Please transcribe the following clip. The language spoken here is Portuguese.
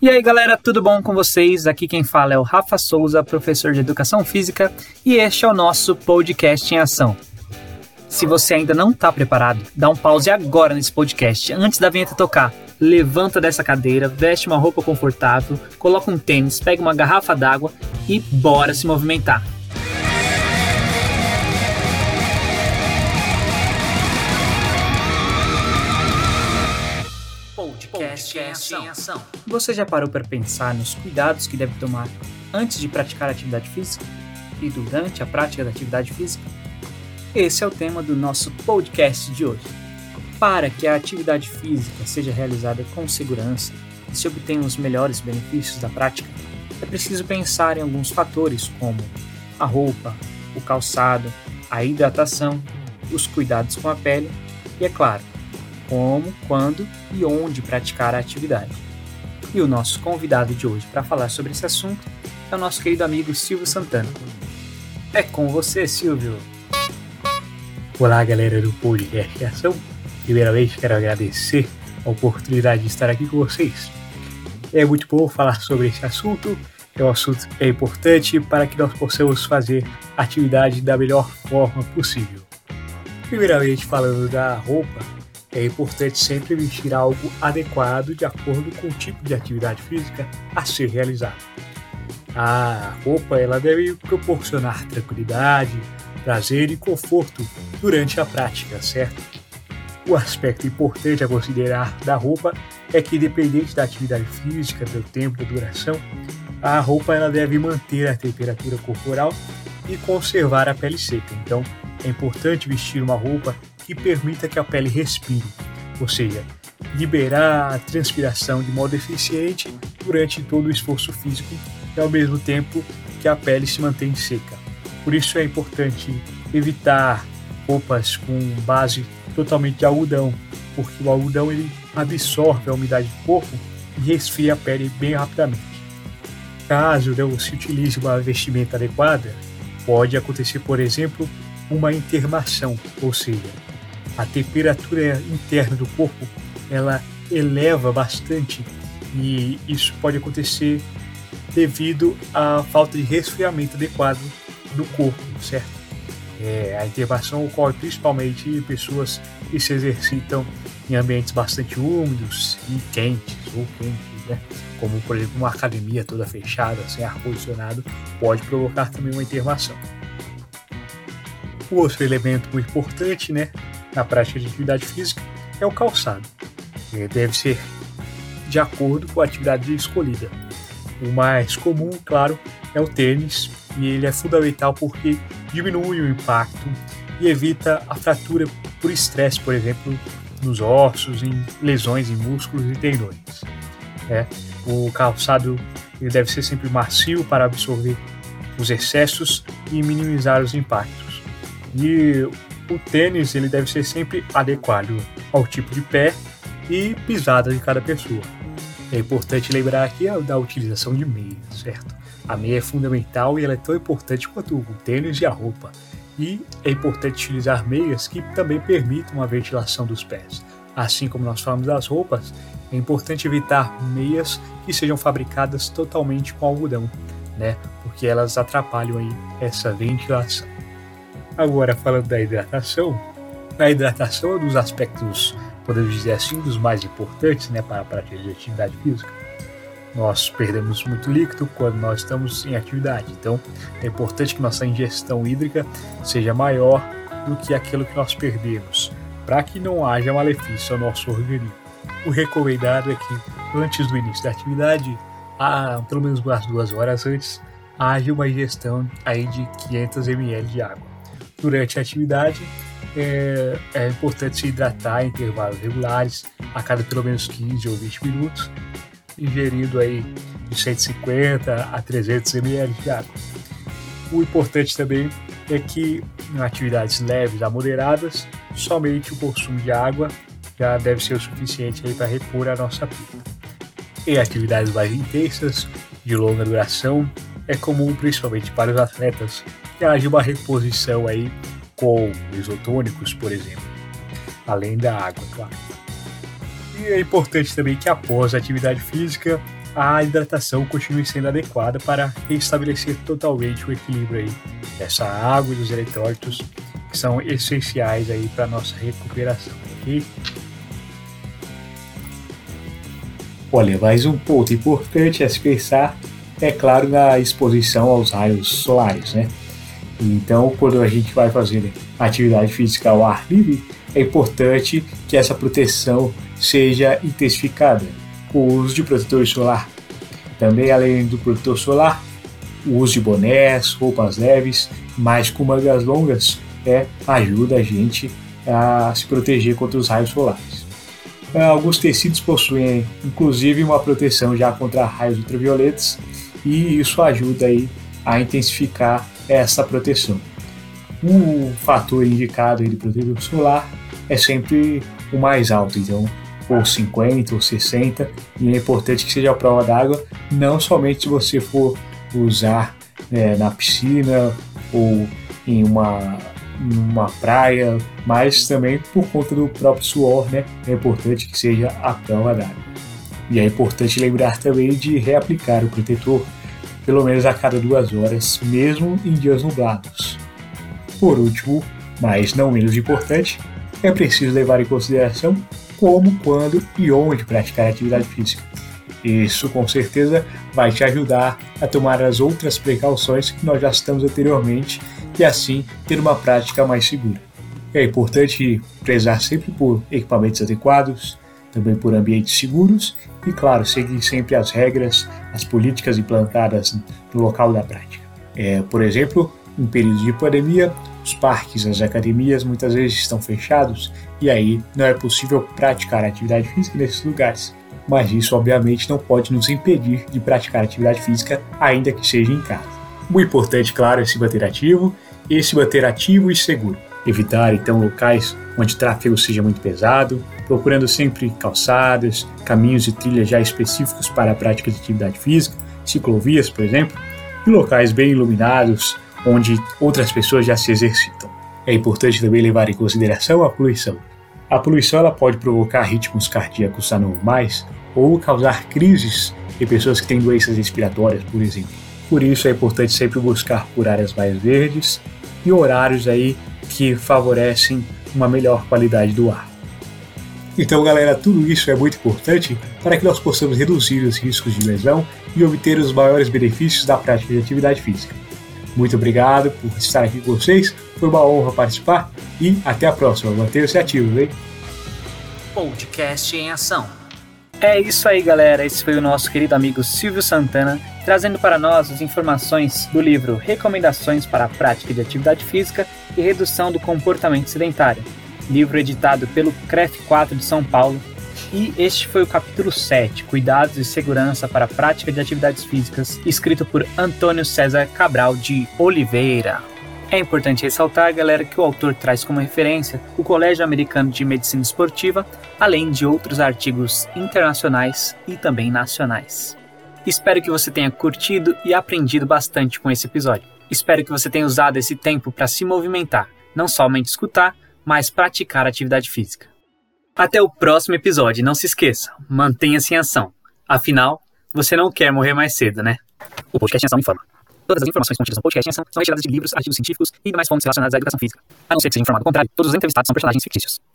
E aí galera, tudo bom com vocês? Aqui quem fala é o Rafa Souza, professor de Educação Física, e este é o nosso podcast em ação. Se você ainda não está preparado, dá um pause agora nesse podcast, antes da vinheta tocar. Levanta dessa cadeira, veste uma roupa confortável, coloca um tênis, pega uma garrafa d'água e bora se movimentar. Em ação. Você já parou para pensar nos cuidados que deve tomar antes de praticar atividade física e durante a prática da atividade física? Esse é o tema do nosso podcast de hoje. Para que a atividade física seja realizada com segurança e se obtenham os melhores benefícios da prática, é preciso pensar em alguns fatores como a roupa, o calçado, a hidratação, os cuidados com a pele e, é claro, como, quando e onde praticar a atividade. E o nosso convidado de hoje para falar sobre esse assunto é o nosso querido amigo Silvio Santana. É com você, Silvio. Olá, galera do Podcast Ação. Primeiramente, quero agradecer a oportunidade de estar aqui com vocês. É muito bom falar sobre esse assunto. É um assunto que é importante para que nós possamos fazer a atividade da melhor forma possível. Primeiramente, falando da roupa, é importante sempre vestir algo adequado de acordo com o tipo de atividade física a ser realizada. A roupa ela deve proporcionar tranquilidade, prazer e conforto durante a prática, certo? O aspecto importante a considerar da roupa é que, independente da atividade física, do tempo, da duração, a roupa ela deve manter a temperatura corporal e conservar a pele seca. Então, é importante vestir uma roupa que permita que a pele respire, ou seja, liberar a transpiração de modo eficiente durante todo o esforço físico e ao mesmo tempo que a pele se mantém seca. Por isso é importante evitar roupas com base totalmente de algodão, porque o algodão ele absorve a umidade do corpo e resfria a pele bem rapidamente. Caso não se utilize uma vestimenta adequada, pode acontecer, por exemplo, uma intermação, ou seja, a temperatura interna do corpo ela eleva bastante e isso pode acontecer devido à falta de resfriamento adequado do corpo, certo? É, a intervação ocorre principalmente em pessoas que se exercitam em ambientes bastante úmidos e quentes ou quentes, né? Como por exemplo uma academia toda fechada, sem ar condicionado, pode provocar também uma intervação. O outro elemento muito importante, né, na prática de atividade física é o calçado. Ele deve ser de acordo com a atividade escolhida. O mais comum, claro, é o tênis, e ele é fundamental porque diminui o impacto e evita a fratura por estresse, por exemplo, nos ossos, em lesões em músculos e tendões. É, o calçado ele deve ser sempre macio para absorver os excessos e minimizar os impactos. E o tênis ele deve ser sempre adequado ao tipo de pé e pisada de cada pessoa. É importante lembrar aqui da utilização de meia, certo? A meia é fundamental e ela é tão importante quanto o tênis e a roupa. E é importante utilizar meias que também permitam a ventilação dos pés. Assim como nós falamos das roupas, é importante evitar meias que sejam fabricadas totalmente com algodão, né? Porque elas atrapalham aí essa ventilação. Agora, falando da hidratação, a hidratação é um dos aspectos, podemos dizer assim, dos mais importantes né, para a prática de atividade física. Nós perdemos muito líquido quando nós estamos em atividade, então é importante que nossa ingestão hídrica seja maior do que aquilo que nós perdemos, para que não haja malefício ao nosso organismo. O recomendado é que antes do início da atividade, a, pelo menos umas duas horas antes, haja uma ingestão aí de 500 ml de água durante a atividade, é, é, importante se hidratar em intervalos regulares, a cada pelo menos 15 ou 20 minutos, ingerindo aí de 150 a 300 ml de água. O importante também é que em atividades leves a moderadas, somente o consumo de água já deve ser o suficiente para repor a nossa pílula. Em atividades mais intensas, de longa duração, é comum, principalmente para os atletas, que haja uma reposição aí com isotônicos, por exemplo, além da água, claro. E é importante também que após a atividade física a hidratação continue sendo adequada para restabelecer totalmente o equilíbrio aí dessa água e dos eletrólitos que são essenciais aí para nossa recuperação, ok? Olha, mais um ponto importante a se pensar é claro na exposição aos raios solares, né? Então, quando a gente vai fazer atividade física ao ar livre, é importante que essa proteção seja intensificada com o uso de protetor solar. Também, além do protetor solar, o uso de bonés, roupas leves, mas com mangas longas, é, ajuda a gente a se proteger contra os raios solares. É, alguns tecidos possuem, inclusive, uma proteção já contra raios ultravioletas e isso ajuda aí a intensificar essa proteção. O fator indicado de protetor solar é sempre o mais alto, então ou 50 ou 60, e é importante que seja a prova d'água, não somente se você for usar é, na piscina ou em uma, uma praia, mas também por conta do próprio suor, né? É importante que seja a prova d'água. E é importante lembrar também de reaplicar o protetor pelo menos a cada duas horas, mesmo em dias nublados. Por último, mas não menos importante, é preciso levar em consideração como, quando e onde praticar atividade física. Isso com certeza vai te ajudar a tomar as outras precauções que nós já citamos anteriormente e assim ter uma prática mais segura. É importante prezar sempre por equipamentos adequados, também por ambientes seguros e, claro, seguir sempre as regras, as políticas implantadas no local da prática. É, por exemplo, em períodos de pandemia, os parques, as academias muitas vezes estão fechados e aí não é possível praticar atividade física nesses lugares. Mas isso, obviamente, não pode nos impedir de praticar atividade física, ainda que seja em casa. O importante, claro, é se manter ativo e se manter ativo e seguro. Evitar, então, locais onde o tráfego seja muito pesado, procurando sempre calçadas, caminhos e trilhas já específicos para a prática de atividade física, ciclovias, por exemplo, e locais bem iluminados, onde outras pessoas já se exercitam. É importante também levar em consideração a poluição. A poluição ela pode provocar ritmos cardíacos anormais ou causar crises em pessoas que têm doenças respiratórias, por exemplo. Por isso é importante sempre buscar por áreas mais verdes e horários aí que favorecem uma melhor qualidade do ar. Então, galera, tudo isso é muito importante para que nós possamos reduzir os riscos de lesão e obter os maiores benefícios da prática de atividade física. Muito obrigado por estar aqui com vocês. Foi uma honra participar e até a próxima. Mantenha-se ativos, hein? Podcast em ação. É isso aí, galera. Esse foi o nosso querido amigo Silvio Santana trazendo para nós as informações do livro Recomendações para a Prática de Atividade Física e Redução do Comportamento Sedentário, livro editado pelo CREF 4 de São Paulo e este foi o capítulo 7, Cuidados e Segurança para a Prática de Atividades Físicas, escrito por Antônio César Cabral de Oliveira. É importante ressaltar, galera, que o autor traz como referência o Colégio Americano de Medicina Esportiva, além de outros artigos internacionais e também nacionais. Espero que você tenha curtido e aprendido bastante com esse episódio. Espero que você tenha usado esse tempo para se movimentar, não somente escutar, mas praticar atividade física. Até o próximo episódio. Não se esqueça, mantenha-se em ação. Afinal, você não quer morrer mais cedo, né? O podcast em ação informa. Todas as informações contidas no podcast são retiradas de livros, artigos científicos e demais fontes relacionados à educação física. A não ser que seja informado o contrário, todos os entrevistados são personagens fictícios.